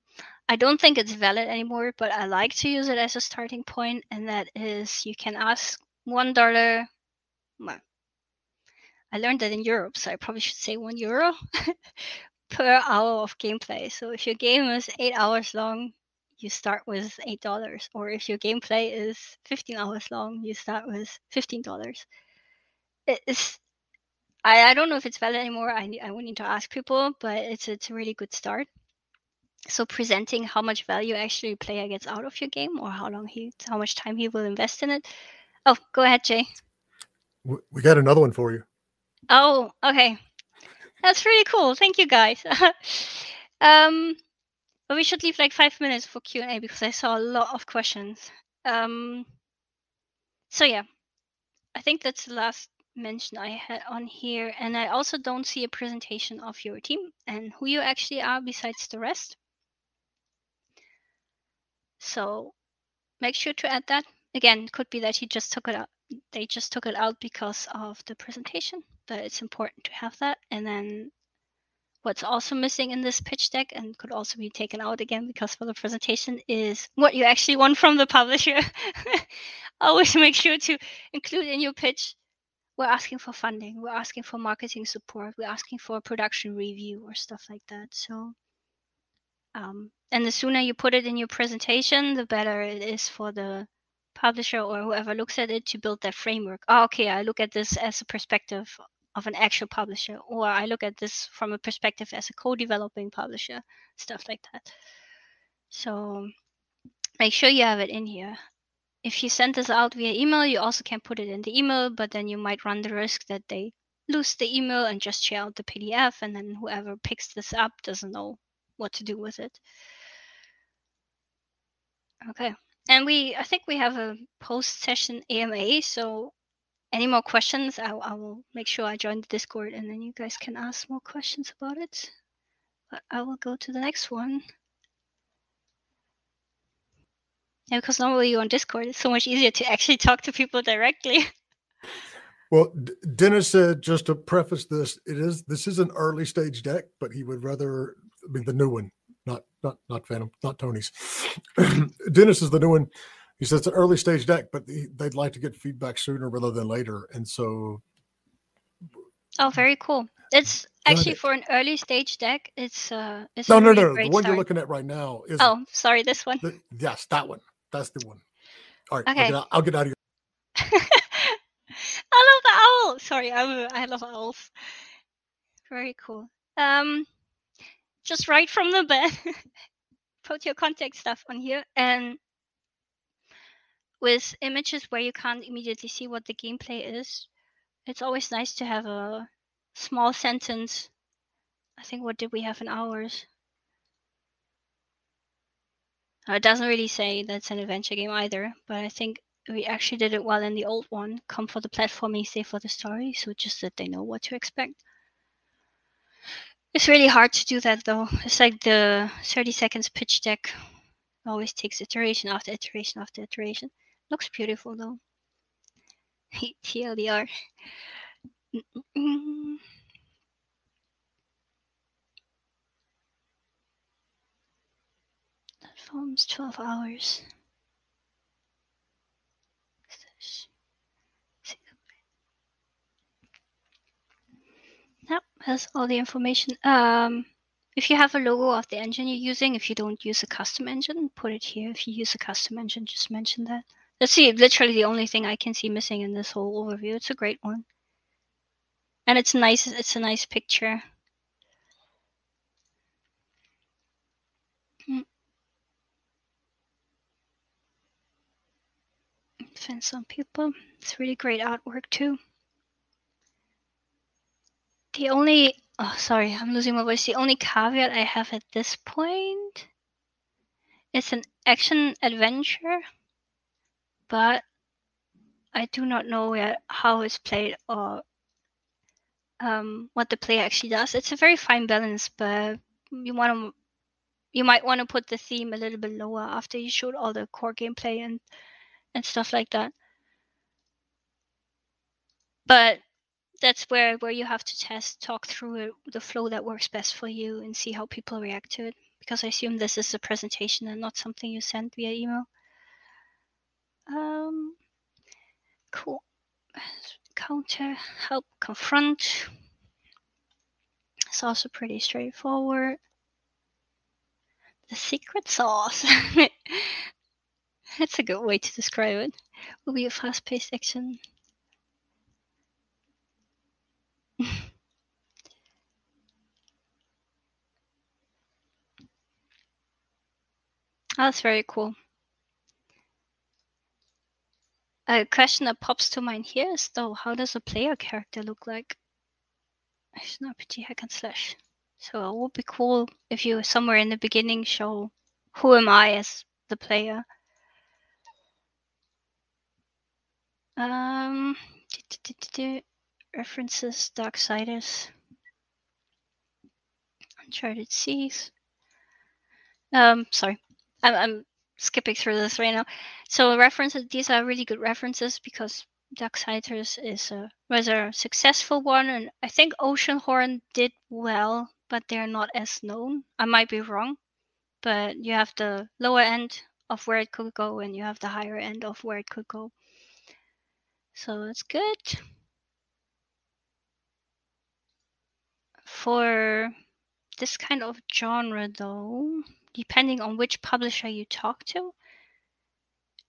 I don't think it's valid anymore, but I like to use it as a starting point, and that is you can ask one dollar. Well, I learned that in Europe, so I probably should say one euro per hour of gameplay. So if your game is eight hours long, you start with eight dollars, or if your gameplay is fifteen hours long, you start with fifteen dollars. It's I, I don't know if it's valid anymore. I I would need to ask people, but it's it's a really good start. So presenting how much value actually a player gets out of your game, or how long he how much time he will invest in it. Oh, go ahead, Jay. We got another one for you. Oh, okay. That's really cool. Thank you, guys. um, but we should leave like five minutes for Q and A because I saw a lot of questions. Um, so yeah, I think that's the last mention I had on here, and I also don't see a presentation of your team and who you actually are besides the rest. So make sure to add that. Again, could be that he just took it out. They just took it out because of the presentation but it's important to have that. And then what's also missing in this pitch deck and could also be taken out again because for the presentation is what you actually want from the publisher. Always make sure to include in your pitch. We're asking for funding, we're asking for marketing support, we're asking for production review or stuff like that. So um, and the sooner you put it in your presentation, the better it is for the publisher or whoever looks at it to build that framework. Oh, okay, I look at this as a perspective of an actual publisher, or I look at this from a perspective as a co-developing publisher, stuff like that. So make sure you have it in here. If you send this out via email, you also can put it in the email, but then you might run the risk that they lose the email and just share out the PDF, and then whoever picks this up doesn't know what to do with it. Okay. And we, I think we have a post session AMA. So any more questions, I, I will make sure I join the Discord and then you guys can ask more questions about it. But I will go to the next one. Yeah, because normally you're on Discord, it's so much easier to actually talk to people directly. Well, Dennis said just to preface this, it is this is an early stage deck, but he would rather I mean the new one, not not not Phantom, not Tony's. Dennis is the new one. He says it's an early stage deck, but he, they'd like to get feedback sooner rather than later, and so Oh, very cool. It's actually for an early stage deck. It's uh, it's no, no, really no, the one you're looking at right now is Oh, sorry, this one. the, yes, that one. That's the one. All right, Okay. I'll, get out, I'll get out of here. I love the owl. Sorry, I'm a, I love owls. Very cool. Um, just right from the bed, put your contact stuff on here, and with images where you can't immediately see what the gameplay is, it's always nice to have a small sentence. I think what did we have in ours? Uh, It doesn't really say that's an adventure game either, but I think we actually did it well in the old one. Come for the platforming, stay for the story. So just that they know what to expect. It's really hard to do that though. It's like the 30 seconds pitch deck always takes iteration after iteration after iteration. Looks beautiful though. TLDR. Mm-mm-mm. 12 hours. Yep, has all the information. Um, if you have a logo of the engine you're using, if you don't use a custom engine, put it here. If you use a custom engine, just mention that. That's the, literally the only thing I can see missing in this whole overview. It's a great one. And it's nice. It's a nice picture. Mm. Depends on people. It's really great artwork too. The only oh sorry, I'm losing my voice. The only caveat I have at this point is an action adventure, but I do not know yet how it's played or um, what the player actually does. It's a very fine balance, but you want to you might want to put the theme a little bit lower after you showed all the core gameplay and and stuff like that. But that's where where you have to test, talk through it, the flow that works best for you, and see how people react to it. Because I assume this is a presentation and not something you send via email. Um, cool. Counter, help, confront. It's also pretty straightforward. The secret sauce. That's a good way to describe it. Will be a fast-paced action. That's very cool. A question that pops to mind here is though, how does a player character look like? It's an RPG hack and slash. So it would be cool if you somewhere in the beginning show who am I as the player. Um, references Darksiders, Uncharted Seas. Um, sorry, I'm, I'm skipping through this right now. So references, these are really good references because Darksiders is a rather successful one, and I think Oceanhorn did well, but they're not as known. I might be wrong, but you have the lower end of where it could go, and you have the higher end of where it could go. So it's good. For this kind of genre, though, depending on which publisher you talk to,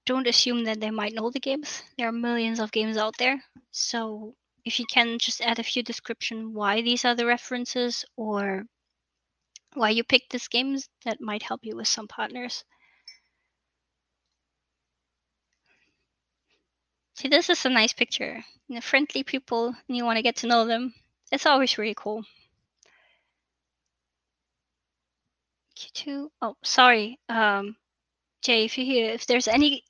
don't assume that they might know the games. There are millions of games out there. So if you can just add a few description why these are the references or why you picked these games, that might help you with some partners. See, this is a nice picture. You know, friendly people, and you want to get to know them. It's always really cool. Q2. Oh, sorry. Um, Jay, if you hear, if there's any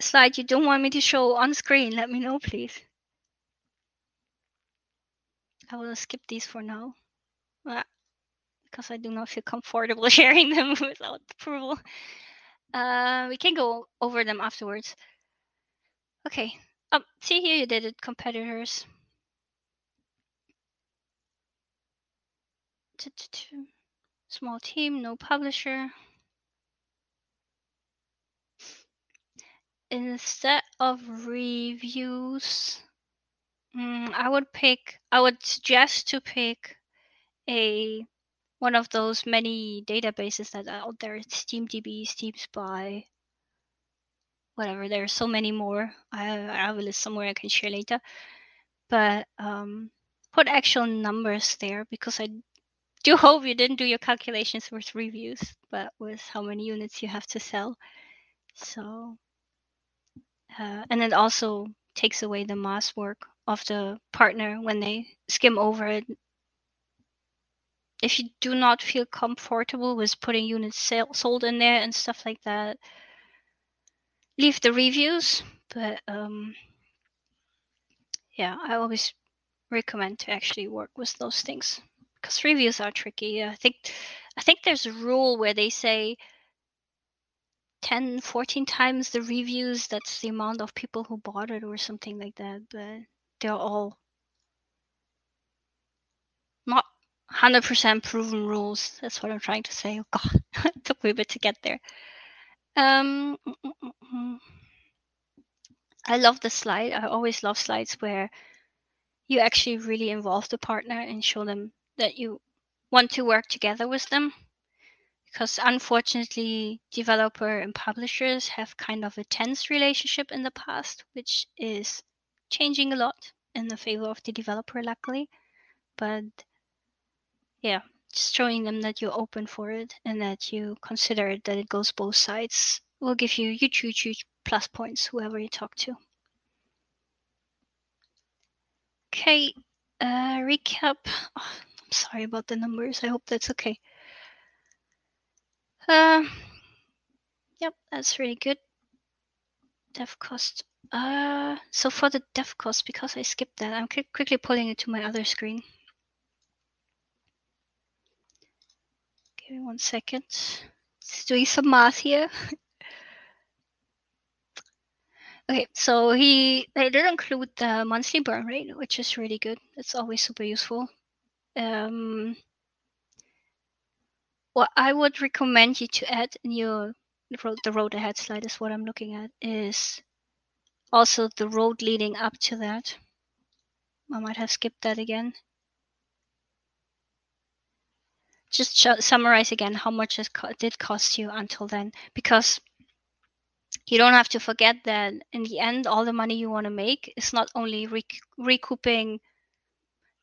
slide you don't want me to show on screen, let me know, please. I will skip these for now. Uh, because I do not feel comfortable sharing them without approval. Uh, we can go over them afterwards. Okay. Um, see here you did it, competitors. Small team, no publisher. Instead of reviews, mm, I would pick, I would suggest to pick a one of those many databases that are out there. SteamDB, Steam Spy, whatever. There are so many more. I, I have a list somewhere I can share later. But um, put actual numbers there because I do hope you didn't do your calculations with reviews, but with how many units you have to sell. So, uh, and it also takes away the mass work of the partner when they skim over it. If you do not feel comfortable with putting units sale, sold in there and stuff like that, leave the reviews. But um, yeah, I always recommend to actually work with those things because reviews are tricky. I think I think there's a rule where they say 10, 14 times the reviews, that's the amount of people who bought it or something like that. But they're all not 100% proven rules. That's what I'm trying to say. Oh, God, it took me a bit to get there. Um, mm, mm, mm, I love the slide. I always love slides where you actually really involve the partner and show them that you want to work together with them? Because unfortunately developer and publishers have kind of a tense relationship in the past which is changing a lot in the favor of the developer luckily. But yeah just showing them that you're open for it and that you consider that it goes both sides will give you huge huge huge plus points whoever you talk to. Okay uh recap. Oh, Sorry about the numbers. I hope that's okay. Uh, yep, that's really good. Dev cost. Uh, so for the dev cost, because I skipped that, I'm quickly pulling it to my other screen. Give me one second. Doing some math here. okay, so he they did include the monthly burn rate, which is really good. It's always super useful um, what I would recommend you to add in your road, the road ahead slide is what I'm looking at is also the road leading up to that. I might have skipped that again. Just summarize again how much it co did cost you until then, because you don't have to forget that in the end, all the money you want to make is not only rec recouping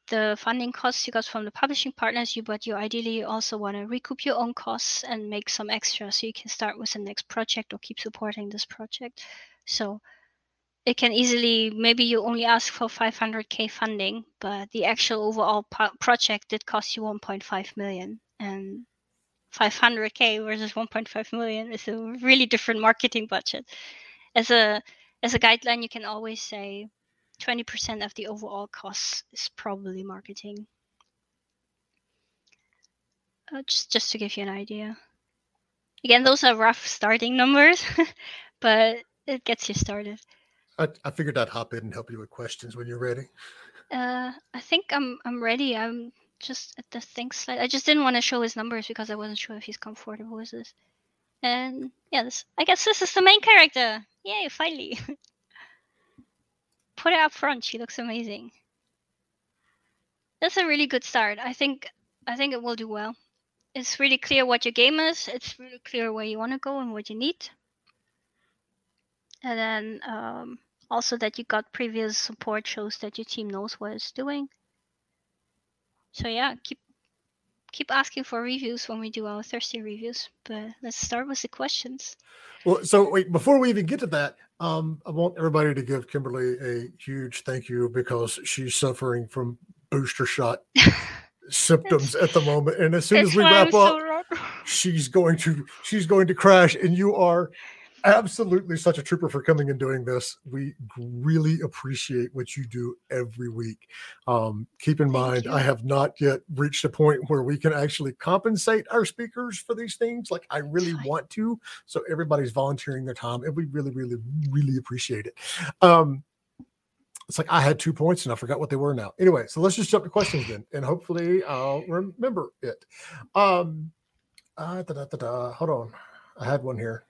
the funding costs you got from the publishing partners, you but you ideally also want to recoup your own costs and make some extra so you can start with the next project or keep supporting this project. So it can easily maybe you only ask for 500k funding, but the actual overall project did cost you 1.5 million and 500k versus 1.5 million is a really different marketing budget. As a as a guideline, you can always say 20% of the overall costs is probably marketing. Uh, just, just to give you an idea. Again, those are rough starting numbers, but it gets you started. I, I figured I'd hop in and help you with questions when you're ready. Uh, I think I'm I'm ready. I'm just at the thing slide. I just didn't want to show his numbers because I wasn't sure if he's comfortable with this. And yeah, this, I guess this is the main character. Yay, finally. put it up front. She looks amazing. That's a really good start. I think I think it will do well. It's really clear what your game is. It's really clear where you want to go and what you need. And then um, also that you got previous support shows that your team knows what it's doing. So yeah, keep keep asking for reviews when we do our Thursday reviews. But let's start with the questions. Well, so wait, before we even get to that, um, I want everybody to give Kimberly a huge thank you because she's suffering from booster shot symptoms at the moment. And as soon as we wrap up, she's going to she's going to crash and you are absolutely such a trooper for coming and doing this. We really appreciate what you do every week. Um, keep in Thank mind, you. I have not yet reached a point where we can actually compensate our speakers for these things. Like I really want to. So everybody's volunteering their time, and we really, really, really appreciate it. Um, it's like I had two points and I forgot what they were now. Anyway, so let's just jump to questions then, and hopefully I'll remember it. Um, uh, da, da, da. Hold on, I had one here.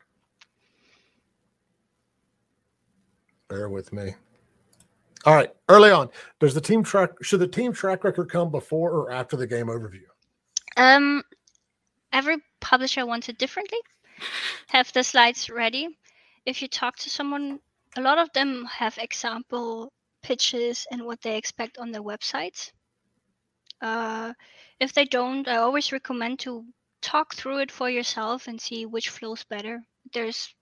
Bear with me. All right, early on, does the team track? Should the team track record come before or after the game overview? Um, every publisher wants it differently. Have the slides ready. If you talk to someone, a lot of them have example pitches and what they expect on their websites. Uh, if they don't, I always recommend to talk through it for yourself and see which flows better. There's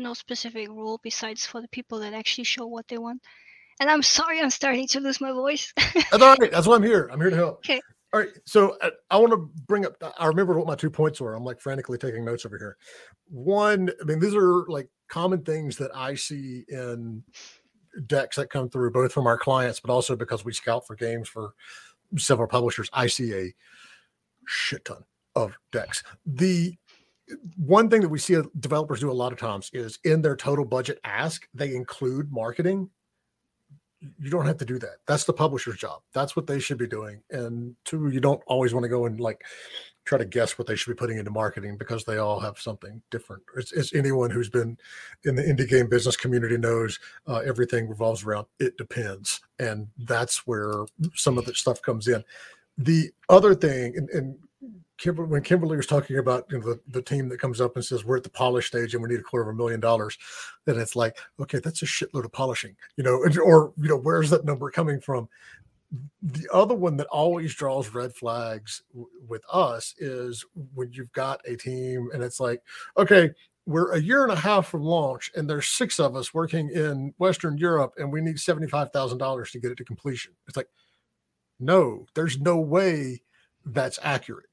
no specific rule besides for the people that actually show what they want. And I'm sorry, I'm starting to lose my voice. That's all right. That's why I'm here. I'm here to help. Okay. All right. So uh, I want to bring up. I remember what my two points were. I'm like frantically taking notes over here. One, I mean, these are like common things that I see in decks that come through, both from our clients, but also because we scout for games for several publishers. I see a shit ton of decks. The one thing that we see developers do a lot of times is in their total budget ask, they include marketing you don't have to do that. That's the publisher's job. That's what they should be doing. And two, you don't always want to go and like try to guess what they should be putting into marketing because they all have something different. It's anyone who's been in the indie game business community knows uh, everything revolves around it depends, and that's where some of the stuff comes in. The other thing, and, and When Kimberly was talking about you know, the, the team that comes up and says we're at the polish stage and we need a quarter of a million dollars, then it's like, okay, that's a shitload of polishing, you know, or you know, where's that number coming from? The other one that always draws red flags w- with us is when you've got a team and it's like, okay, we're a year and a half from launch and there's six of us working in Western Europe and we need $75,000 to get it to completion. It's like, no, there's no way that's accurate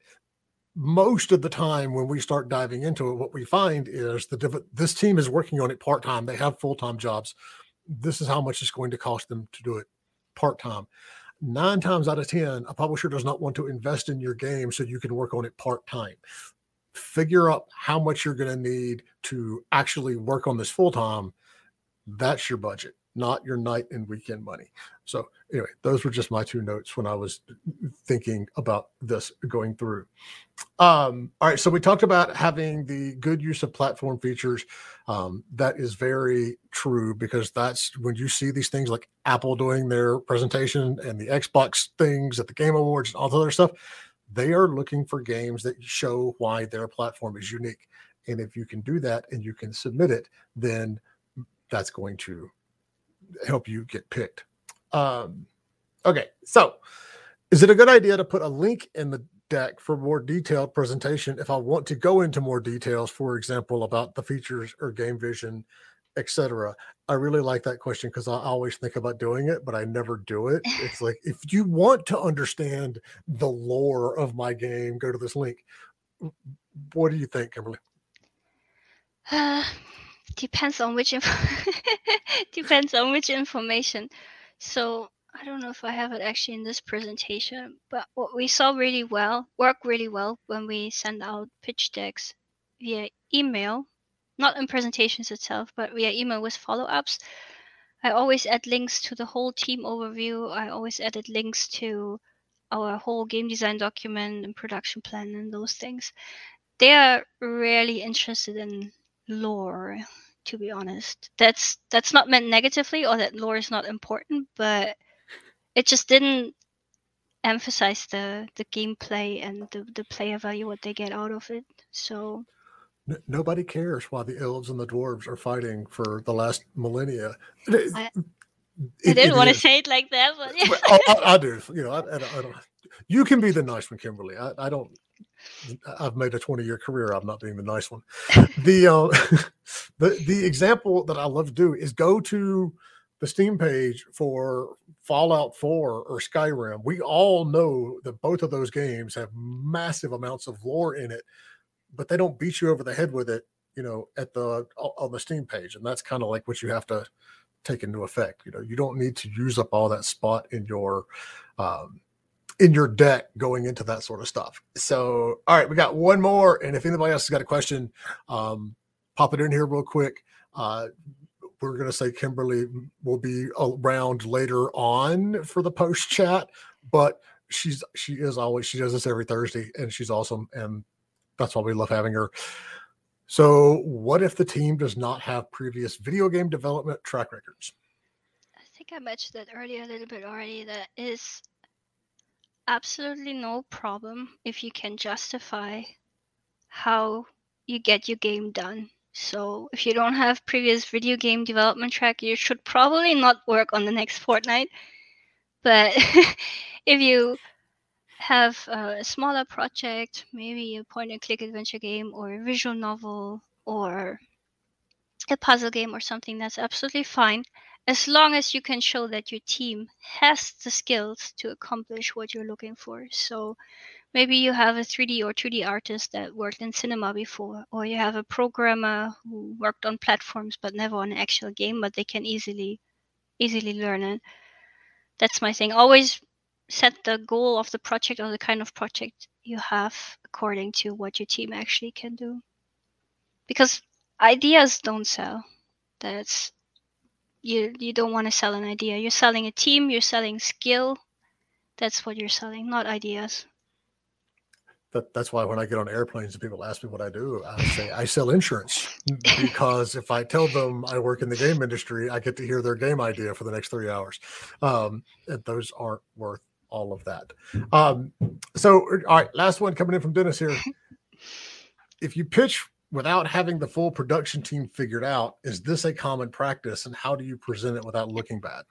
most of the time when we start diving into it, what we find is the this team is working on it part time. They have full time jobs. This is how much it's going to cost them to do it part time. Nine times out of 10, a publisher does not want to invest in your game so you can work on it part time. Figure out how much you're going to need to actually work on this full time. That's your budget, not your night and weekend money. So, anyway, those were just my two notes when I was thinking about this going through. Um, all right, so we talked about having the good use of platform features. Um, that is very true because that's when you see these things like Apple doing their presentation and the Xbox things at the Game Awards and all the other stuff. They are looking for games that show why their platform is unique. And if you can do that and you can submit it, then that's going to help you get picked. Um, okay, so is it a good idea to put a link in the deck for more detailed presentation if I want to go into more details, for example, about the features or game vision, etc. I really like that question because I always think about doing it, but I never do it. It's like if you want to understand the lore of my game, go to this link. What do you think, Kimberly? Uh, depends on which info depends on which information. So I don't know if I have it actually in this presentation, but what we saw really well, work really well when we send out pitch decks via email, not in presentations itself, but via email with follow-ups. I always add links to the whole team overview. I always added links to our whole game design document and production plan and those things. They are rarely interested in lore to be honest that's that's not meant negatively or that lore is not important but it just didn't emphasize the the gameplay and the, the player value what they get out of it so N- nobody cares why the elves and the dwarves are fighting for the last millennia. I- It- i didn't want to say it like that but yeah. I, I, do. You know, I, I, don't- I don't. You can be the nice one, Kimberly. I, I don't. I've made a twenty-year career of not being the nice one. The uh, the the example that I love to do is go to the Steam page for Fallout 4 or Skyrim, we all know that both of those games have massive amounts of lore in it, but they don't beat you over the head with it, you know, at the on the Steam page. And that's kind of like what you have to take into effect. You know, you don't need to use up all that spot in your um, in your deck going into that sort of stuff. So, all right, we got one more, and if anybody else has got a question, um, pop it in here real quick. Uh, we're going to say Kimberly will be around later on for the post chat, but she's she is always she does this every Thursday, and she's awesome, and that's why we love having her. So, what if the team does not have previous video game development track records? I think I mentioned that earlier a little bit already. That is absolutely no problem if you can justify how you get your game done. So if you don't have previous video game development track, you should probably not work on the next Fortnite. But if you have a smaller project, maybe a point and click adventure game or a visual novel or a puzzle game or something, that's absolutely fine as long as you can show that your team has the skills to accomplish what you're looking for. So maybe you have a 3D or 2D artist that worked in cinema before, or you have a programmer who worked on platforms but never on an actual game, but they can easily easily learn it. That's my thing. Always set the goal of the project or the kind of project you have according to what your team actually can do. Because ideas don't sell. That's you you don't want to sell an idea. You're selling a team, you're selling skill. That's what you're selling, not ideas. That, that's why when I get on airplanes and people ask me what I do, I say I sell insurance because if I tell them I work in the game industry, I get to hear their game idea for the next three hours. Um, and those aren't worth all of that. Um, so, all right, last one coming in from Dennis here. if you pitch without having the full production team figured out, is this a common practice and how do you present it without looking bad?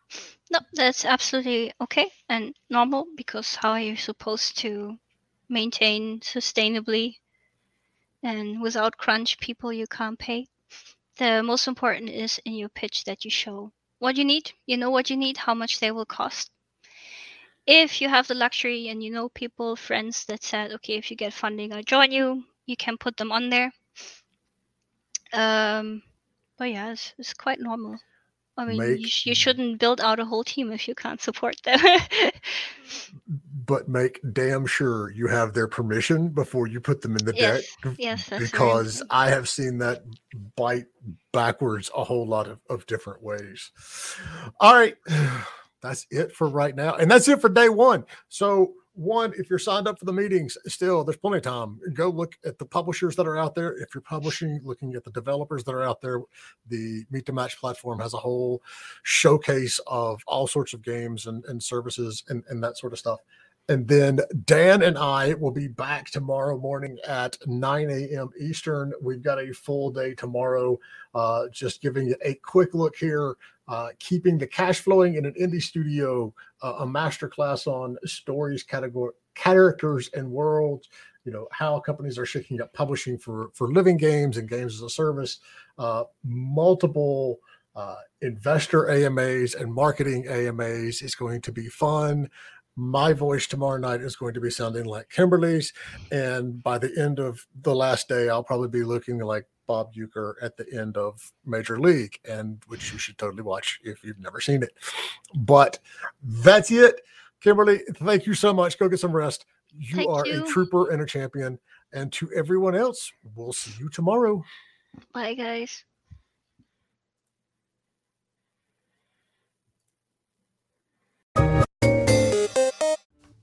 No, that's absolutely okay and normal because how are you supposed to maintain sustainably and without crunch people you can't pay? The most important is in your pitch that you show what you need, you know what you need, how much they will cost. If you have the luxury and you know people, friends that said, okay, if you get funding, I'll join you, you can put them on there um, but yeah, it's, it's quite normal. I mean, make, you, sh- you shouldn't build out a whole team if you can't support them. but make damn sure you have their permission before you put them in the yes, deck. Yes, because I have seen that bite backwards a whole lot of, of different ways. All right. That's it for right now. And that's it for day one. So one, if you're signed up for the meetings, still there's plenty of time. Go look at the publishers that are out there. If you're publishing, looking at the developers that are out there, the Meet to Match platform has a whole showcase of all sorts of games and, and services and, and that sort of stuff. And then Dan and I will be back tomorrow morning at 9 a.m. Eastern. We've got a full day tomorrow. Uh, just giving you a quick look here, uh, keeping the cash flowing in an indie studio, uh, a master class on stories, category, characters, and worlds. You know how companies are shaking up publishing for for living games and games as a service. Uh, multiple. Uh, investor AMAs and marketing AMAs is going to be fun my voice tomorrow night is going to be sounding like Kimberly's. And by the end of the last day, I'll probably be looking like Bob Uecker at the end of Major League, and which you should totally watch if you've never seen it. But that's it. Kimberly, thank you so much. Go get some rest. You thank are you. a trooper and a champion. And to everyone else, we'll see you tomorrow. Bye, guys.